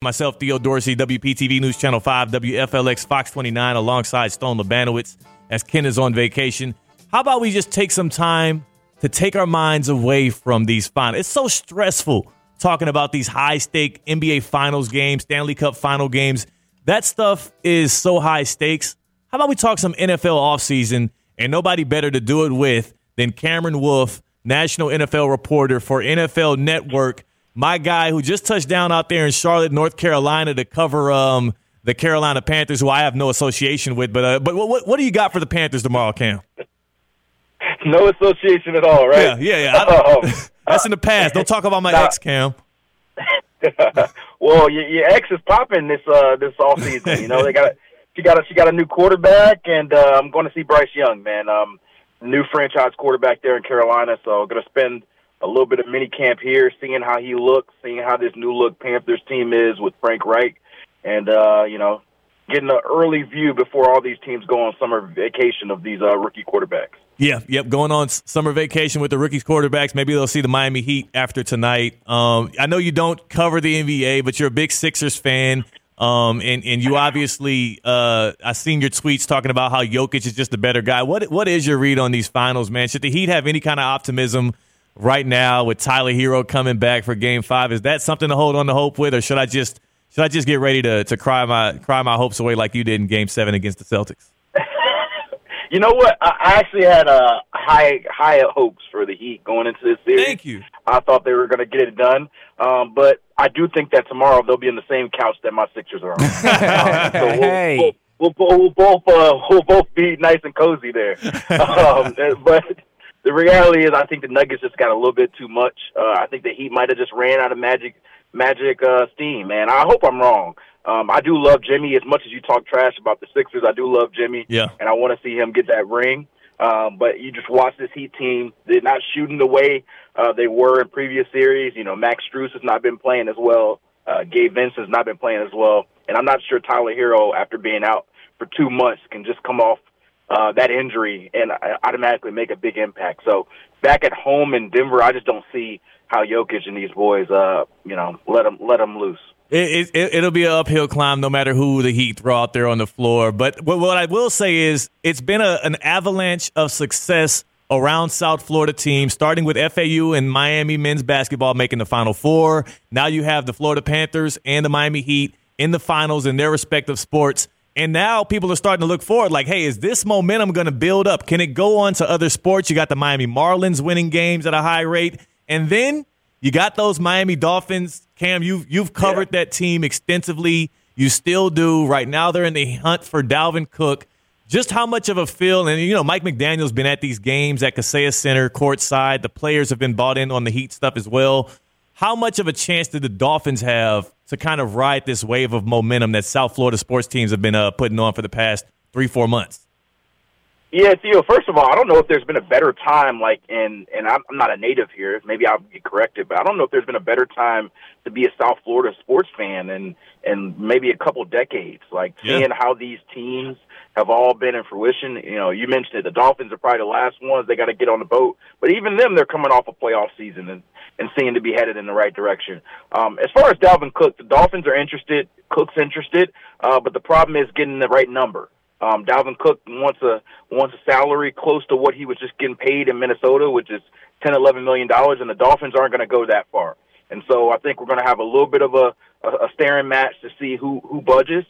Myself, Theo Dorsey, WPTV News Channel 5, WFLX Fox 29, alongside Stone Labanowitz as Ken is on vacation. How about we just take some time to take our minds away from these finals? It's so stressful talking about these high stake NBA Finals games, Stanley Cup final games. That stuff is so high stakes. How about we talk some NFL offseason and nobody better to do it with than Cameron Wolfe, national NFL reporter for NFL Network my guy who just touched down out there in Charlotte, North Carolina, to cover um, the Carolina Panthers, who I have no association with. But uh, but what what do you got for the Panthers tomorrow, Cam? No association at all, right? Yeah, yeah, yeah. Um, that's in the past. Don't talk about my ex, Cam. well, your, your, ex is popping this uh, this off season. You know they got she got a, she got a new quarterback, and uh, I'm going to see Bryce Young, man. Um, new franchise quarterback there in Carolina. So I'm going to spend a little bit of mini camp here, seeing how he looks, seeing how this new look Panthers team is with Frank Reich, and uh, you know, getting an early view before all these teams go on summer vacation of these uh, rookie quarterbacks. Yeah, yep, going on summer vacation with the rookies quarterbacks. Maybe they'll see the Miami Heat after tonight. Um, I know you don't cover the NBA, but you're a big Sixers fan. Um, and, and you obviously, uh, I seen your tweets talking about how Jokic is just a better guy. What what is your read on these finals, man? Should the Heat have any kind of optimism right now with Tyler Herro coming back for Game Five. Is that something to hold on to hope with, or should I just should I just get ready to to cry my cry my hopes away like you did in Game Seven against the Celtics? you know what? I actually had uh, high high hopes for the Heat going into this series. Thank you. I thought they were going to get it done, um, but I do think that tomorrow they'll be in the same couch that my Sixers are on. um, so we'll, hey. We'll, we'll, we'll, both uh, we'll both be nice and cozy there. Um, but the reality is, I think the Nuggets just got a little bit too much. Uh, I think the Heat might have just ran out of magic, magic uh, steam. Man, I hope I'm wrong. Um, I do love Jimmy as much as you talk trash about the Sixers. I do love Jimmy, yeah, and I want to see him get that ring. Um, but you just watch this Heat team; they're not shooting the way uh, they were in previous series. You know, Max Strus has not been playing as well. Uh, Gabe Vince has not been playing as well, and I'm not sure Tyler Herro, after being out for two months, can just come off uh, that injury and automatically make a big impact. So back at home in Denver, I just don't see how Jokic and these boys, uh, you know, let them let them loose. It, it, will be an uphill climb no matter who the Heat throw out there on the floor. But what, what I will say is it's been a, an avalanche of success around South Florida teams, starting with FAU and Miami men's basketball making the Final Four. Now you have the Florida Panthers and the Miami Heat in the finals in their respective sports. And now people are starting to look forward like, hey, is this momentum going to build up? Can it go on to other sports? You got the Miami Marlins winning games at a high rate. And then you got those Miami Dolphins. Cam, you've, you've covered yeah. that team extensively. You still do. Right now, they're in the hunt for Dalvin Cook. Just how much of a feel, and you know, Mike McDaniel's been at these games at Kaseya Center, courtside. The players have been bought in on the Heat stuff as well. How much of a chance did the Dolphins have to kind of ride this wave of momentum that South Florida sports teams have been uh, putting on for the past three, four months? Yeah, Theo. First of all, I don't know if there's been a better time, like, in and I'm not a native here. Maybe I'll get corrected, but I don't know if there's been a better time to be a South Florida sports fan and and maybe a couple decades. Like yeah. seeing how these teams have all been in fruition. You know, you mentioned it. The Dolphins are probably the last ones. They got to get on the boat, but even them, they're coming off a playoff season, and and seem to be headed in the right direction. Um, as far as Dalvin Cook, the Dolphins are interested. Cook's interested, uh, but the problem is getting the right number. Um, Dalvin Cook wants a wants a salary close to what he was just getting paid in Minnesota, which is ten, eleven million dollars, and the Dolphins aren't going to go that far. And so I think we're going to have a little bit of a, a, a staring match to see who who budges.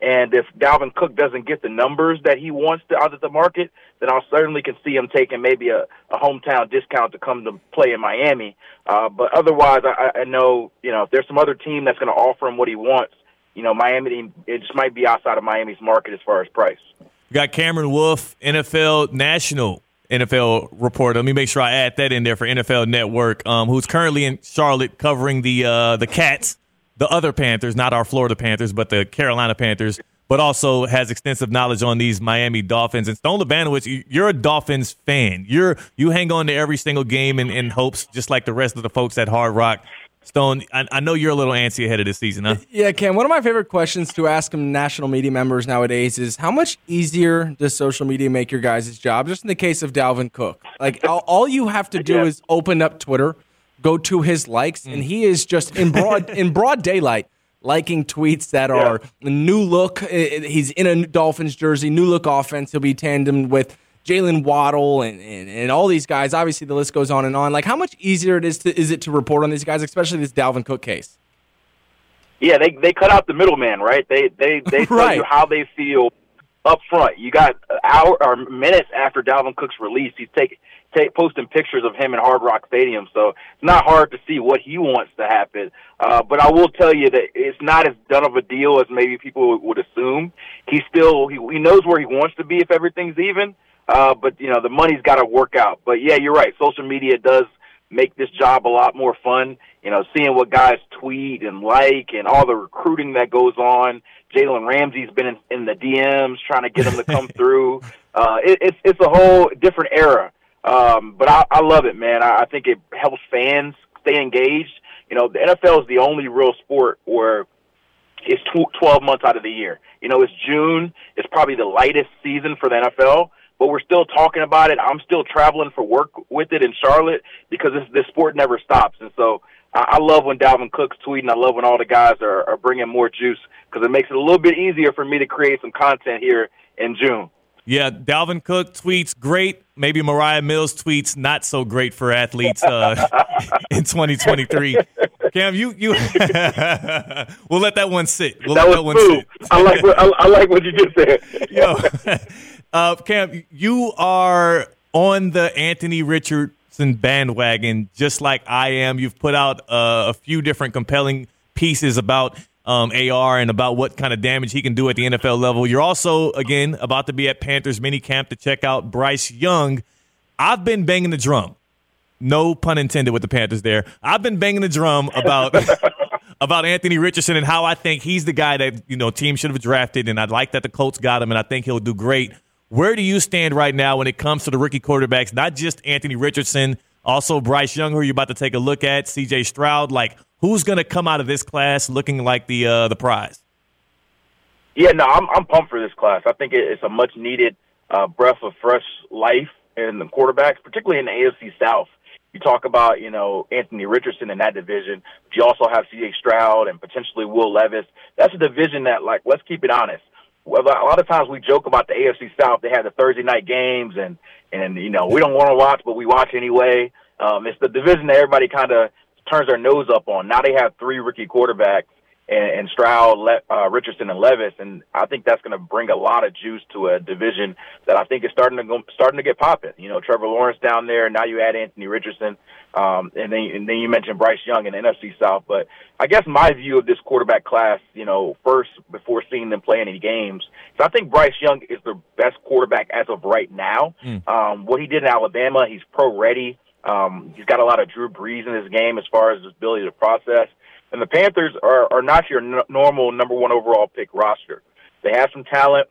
And if Dalvin Cook doesn't get the numbers that he wants to out of the market, then I certainly can see him taking maybe a, a hometown discount to come to play in Miami. Uh, but otherwise, I, I know you know if there's some other team that's going to offer him what he wants, you know, Miami it just might be outside of Miami's market as far as price. We got Cameron Wolfe, NFL national NFL reporter. Let me make sure I add that in there for NFL Network, um, who's currently in Charlotte covering the uh, the Cats the other Panthers, not our Florida Panthers, but the Carolina Panthers, but also has extensive knowledge on these Miami Dolphins. And Stone Labanowitz, you're a Dolphins fan. You're you hang on to every single game in, in hopes, just like the rest of the folks at Hard Rock. Stone, I, I, know you're a little antsy ahead of this season, huh? Yeah, Ken. One of my favorite questions to ask national media members nowadays is how much easier does social media make your guys' job? Just in the case of Dalvin Cook, like all, all you have to do yeah. is open up Twitter go to his likes, and he is just in broad in broad daylight liking tweets that are new look. He's in a Dolphins jersey, new look offense. He'll be tandem with Jaylen Waddle and, and, and, all these guys. Obviously, the list goes on and on. Like, how much easier it is to, is it to report on these guys, especially this Dalvin Cook case? Yeah, they they cut out the middleman, right? They they they tell right. you how they feel up front. You got hour or minutes after Dalvin Cook's release, he's taking take, posting pictures of him in Hard Rock Stadium. So it's not hard to see what he wants to happen. Uh, but I will tell you that it's not as done of a deal as maybe people would assume. He still he, he knows where he wants to be if everything's even. Uh, but you know, the money's got to work out. But yeah, you're right. Social media does make this job a lot more fun. You know, seeing what guys tweet and like and all the recruiting that goes on. Jalen Ramsey's been in, in the DMs trying to get him to come through. Uh, it, it's it's a whole different era. Um, but I, I love it, man. I, I think it helps fans stay engaged. You know, the NFL is the only real sport where it's tw- 12 months out of the year. You know, it's June. It's probably the lightest season for the NFL but we're still talking about it. I'm still traveling for work with it in Charlotte because this, this sport never stops. And so I, I love when Dalvin Cook's tweeting. I love when all the guys are, are bringing more juice because it makes it a little bit easier for me to create some content here in June. Yeah, Dalvin Cook tweets great. Maybe Mariah Mills tweets not so great for athletes uh, in 2023. Cam, you you we'll let that one sit. We'll that let that one sit. I like what I, I like what you just said. Yo, uh, Cam, you are on the Anthony Richardson bandwagon, just like I am. You've put out uh, a few different compelling pieces about um, AR and about what kind of damage he can do at the NFL level. You're also, again, about to be at Panthers mini camp to check out Bryce Young. I've been banging the drum. No pun intended with the Panthers there. I've been banging the drum about about Anthony Richardson and how I think he's the guy that you know team should have drafted, and I like that the Colts got him, and I think he'll do great. Where do you stand right now when it comes to the rookie quarterbacks? Not just Anthony Richardson, also Bryce Young, who you're about to take a look at, C.J. Stroud. Like, who's going to come out of this class looking like the uh, the prize? Yeah, no, I'm I'm pumped for this class. I think it's a much needed uh, breath of fresh life in the quarterbacks, particularly in the AFC South. You talk about you know Anthony Richardson in that division, but you also have C.J. Stroud and potentially Will Levis. That's a division that, like, let's keep it honest a lot of times we joke about the AFC South. They have the Thursday night games, and and you know we don't want to watch, but we watch anyway. Um, it's the division that everybody kind of turns their nose up on. Now they have three rookie quarterbacks and, and Stroud, Le, uh, Richardson, and Levis, and I think that's going to bring a lot of juice to a division that I think is starting to go, starting to get popping. You know, Trevor Lawrence down there. Now you add Anthony Richardson, um, and then and then you mentioned Bryce Young in the NFC South. But I guess my view of this quarterback class, you know, first before seeing them play any games, so I think Bryce Young is the best quarterback as of right now. Mm. Um, what he did in Alabama, he's pro ready. Um, he's got a lot of Drew Brees in his game as far as his ability to process. And the Panthers are, are not your n- normal number one overall pick roster. They have some talent.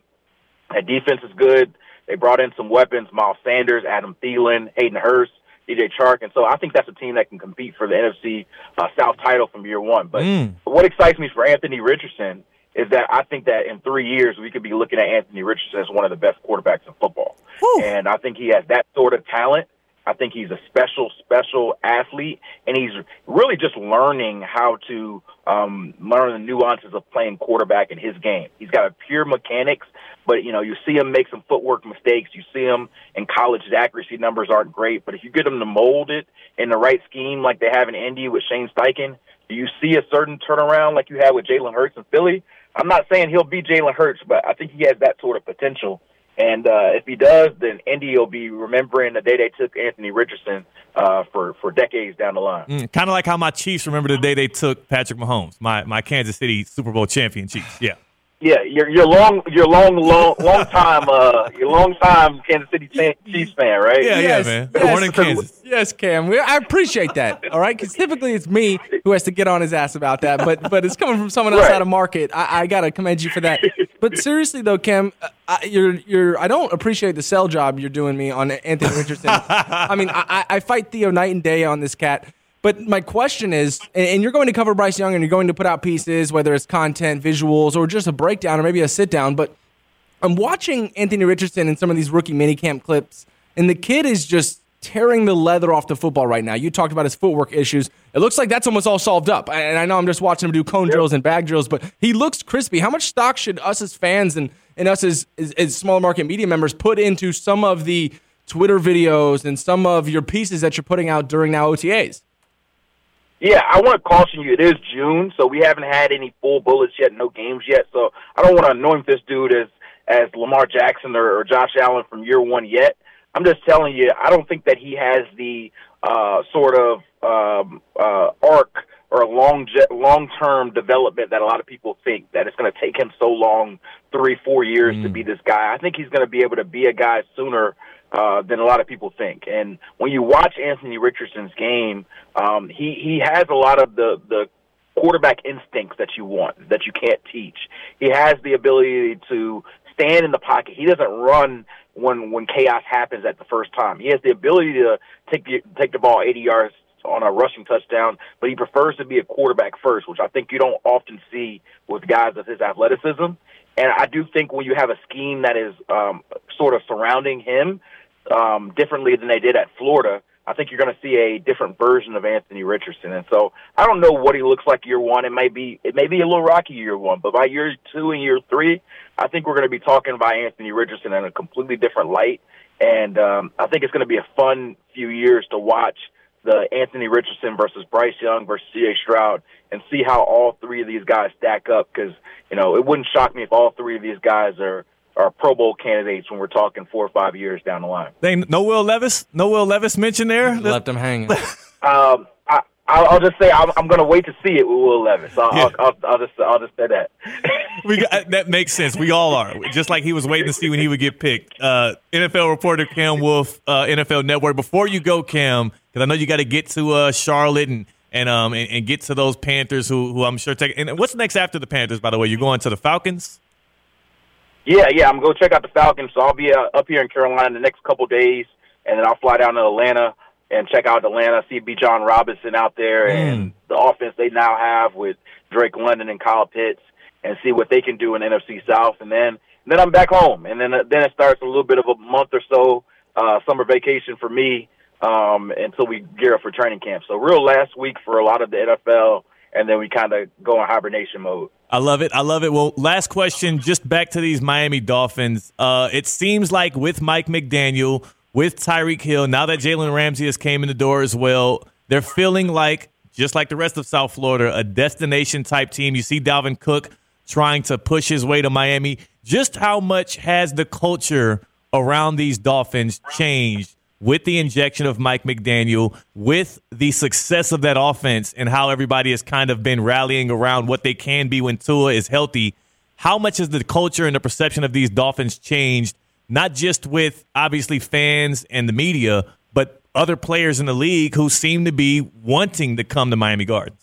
That defense is good. They brought in some weapons: Miles Sanders, Adam Thielen, Hayden Hurst, DJ Chark, and so I think that's a team that can compete for the NFC uh, South title from year one. But mm. what excites me for Anthony Richardson is that I think that in three years we could be looking at Anthony Richardson as one of the best quarterbacks in football, Whew. and I think he has that sort of talent I think he's a special, special athlete, and he's really just learning how to um, learn the nuances of playing quarterback in his game. He's got a pure mechanics, but you know you see him make some footwork mistakes. You see him in college; his accuracy numbers aren't great, but if you get him to mold it in the right scheme, like they have in Indy with Shane Steichen, do you see a certain turnaround like you had with Jalen Hurts in Philly? I'm not saying he'll be Jalen Hurts, but I think he has that sort of potential and uh, if he does, then Indy will be remembering the day they took Anthony Richardson uh, for for decades down the line. Mm, kind of like how my Chiefs remember the day they took Patrick Mahomes, my my Kansas City Super Bowl champion Chiefs. Yeah. Yeah, your your long your long long long time uh your long time Kansas City Chiefs fan, right? Yeah, yes, yeah, man. Yes, Born in Kansas. Yes, Cam. I appreciate that. All right, because typically it's me who has to get on his ass about that, but but it's coming from someone else right. out of market. I, I gotta commend you for that. But seriously though, Cam, uh, I, you're you're I don't appreciate the sell job you're doing me on Anthony Richardson. I mean, I, I fight Theo night and day on this cat. But my question is, and you're going to cover Bryce Young and you're going to put out pieces, whether it's content, visuals, or just a breakdown or maybe a sit down. But I'm watching Anthony Richardson in some of these rookie minicamp clips, and the kid is just tearing the leather off the football right now. You talked about his footwork issues. It looks like that's almost all solved up. And I know I'm just watching him do cone drills and bag drills, but he looks crispy. How much stock should us as fans and, and us as, as, as small market media members put into some of the Twitter videos and some of your pieces that you're putting out during now OTAs? Yeah, I want to caution you. It is June, so we haven't had any full bullets yet, no games yet. So I don't want to anoint this dude as as Lamar Jackson or, or Josh Allen from year one yet. I'm just telling you, I don't think that he has the uh, sort of um, uh, arc or long long term development that a lot of people think that it's going to take him so long, three four years mm. to be this guy. I think he's going to be able to be a guy sooner uh, than a lot of people think. And when you watch Anthony Richardson's game, um, he he has a lot of the the quarterback instincts that you want that you can't teach. He has the ability to stand in the pocket. He doesn't run when when chaos happens at the first time. He has the ability to take the, take the ball 80 yards on a rushing touchdown, but he prefers to be a quarterback first, which I think you don't often see with guys of his athleticism. And I do think when you have a scheme that is um, sort of surrounding him, um, differently than they did at Florida, I think you're going to see a different version of Anthony Richardson. And so I don't know what he looks like year one. It may be it may be a little rocky year one, but by year two and year three, I think we're going to be talking about Anthony Richardson in a completely different light. And um, I think it's going to be a fun few years to watch the Anthony Richardson versus Bryce Young versus C.J. Stroud and see how all three of these guys stack up. Because you know it wouldn't shock me if all three of these guys are are Pro Bowl candidates when we're talking four or five years down the line. They, no Will Levis, no Will Levis mentioned there. Left them hanging. um, I, I'll just say I'm, I'm going to wait to see it with Will Levis. I'll, yeah. I'll, I'll, I'll, just I'll just say that. we got, that makes sense. We all are. Just like he was waiting to see when he would get picked. Uh, NFL reporter Cam Wolfe, uh, NFL Network. Before you go, Cam, because I know you got to get to uh, Charlotte and and um and, and, get to those Panthers who who I'm sure take. And what's next after the Panthers? By the way, you're going to the Falcons. Yeah, yeah, I'm going to check out the Falcons. So I'll be uh, up here in Carolina in the next couple days, and then I'll fly down to Atlanta and check out Atlanta, see Bijan Robinson out there mm. and the offense they now have with Drake London and Kyle Pitts, and see what they can do in NFC South. And then then I'm back home, and then uh, then it starts a little bit of a month or so uh, summer vacation for me um, until we gear up for training camp. So real last week for a lot of the NFL and then we kind of go in hibernation mode. I love it. I love it. Well, last question, just back to these Miami Dolphins. Uh, it seems like with Mike McDaniel, with Tyreek Hill, now that Jalen Ramsey has came in the door as well, they're feeling like, just like the rest of South Florida, a destination type team. You see Dalvin Cook trying to push his way to Miami. Just how much has the culture around these Dolphins changed with the injection of Mike McDaniel, with the success of that offense and how everybody has kind of been rallying around what they can be when Tua is healthy, how much has the culture and the perception of these Dolphins changed, not just with obviously fans and the media, but other players in the league who seem to be wanting to come to Miami Gardens?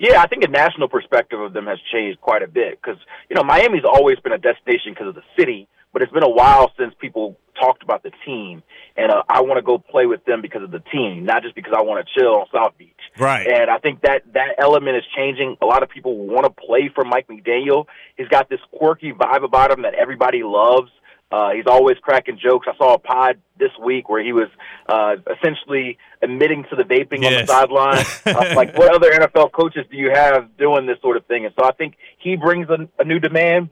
Yeah, I think the national perspective of them has changed quite a bit because, you know, Miami's always been a destination because of the city, but it's been a while since people talked about the team, and uh, I want to go play with them because of the team, not just because I want to chill on South Beach. Right. And I think that that element is changing. A lot of people want to play for Mike McDaniel. He's got this quirky vibe about him that everybody loves. Uh, he's always cracking jokes. I saw a pod this week where he was uh, essentially admitting to the vaping yes. on the sideline. uh, like, what other NFL coaches do you have doing this sort of thing? And so I think he brings a, a new demand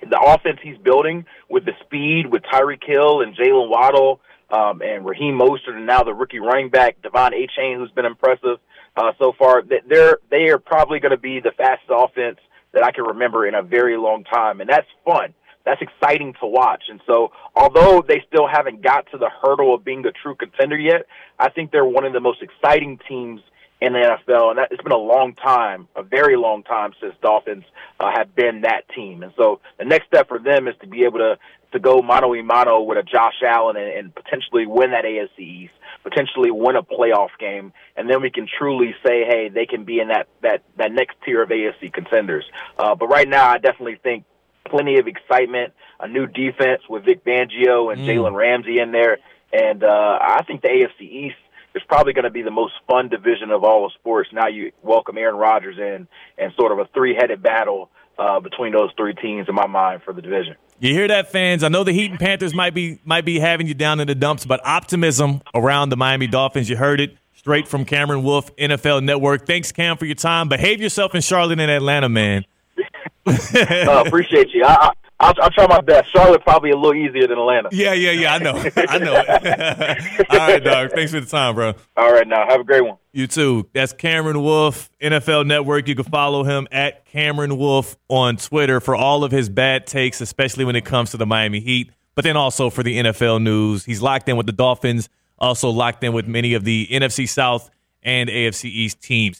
the offense he's building with the speed with Tyreek Hill and Jaylen Waddle um, and Raheem Mostert and now the rookie running back De'Von Achane, who's been impressive uh, so far. They're they are probably going to be the fastest offense that I can remember in a very long time, and that's fun. That's exciting to watch. And so, although they still haven't got to the hurdle of being a true contender yet, I think they're one of the most exciting teams in the NFL, and that, it's been a long time, a very long time since Dolphins uh, have been that team. And so the next step for them is to be able to to go mano a mano with a Josh Allen and, and potentially win that AFC East, potentially win a playoff game, and then we can truly say, hey, they can be in that that that next tier of AFC contenders. Uh, but right now, I definitely think plenty of excitement, a new defense with Vic Fangio and mm. Jalen Ramsey in there, and uh, I think the AFC East it's probably going to be the most fun division of all of sports. Now you welcome Aaron Rodgers in and sort of a three-headed battle uh, between those three teams in my mind for the division. You hear that, fans? I know the Heat and Panthers might be might be having you down in the dumps, but optimism around the Miami Dolphins. You heard it straight from Cameron Wolfe, NFL Network. Thanks, Cam, for your time. Behave yourself in Charlotte and Atlanta, man. uh, appreciate you. I, I'll, I'll try my best. Charlotte probably a little easier than Atlanta. Yeah, yeah, yeah. I know. I know. All right, dog. Thanks for the time, bro. All right, now have a great one. You too. That's Cameron Wolfe, NFL Network. You can follow him at Cameron Wolfe on Twitter for all of his bad takes, especially when it comes to the Miami Heat, but then also for the NFL news. He's locked in with the Dolphins, also locked in with many of the NFC South and AFC East teams.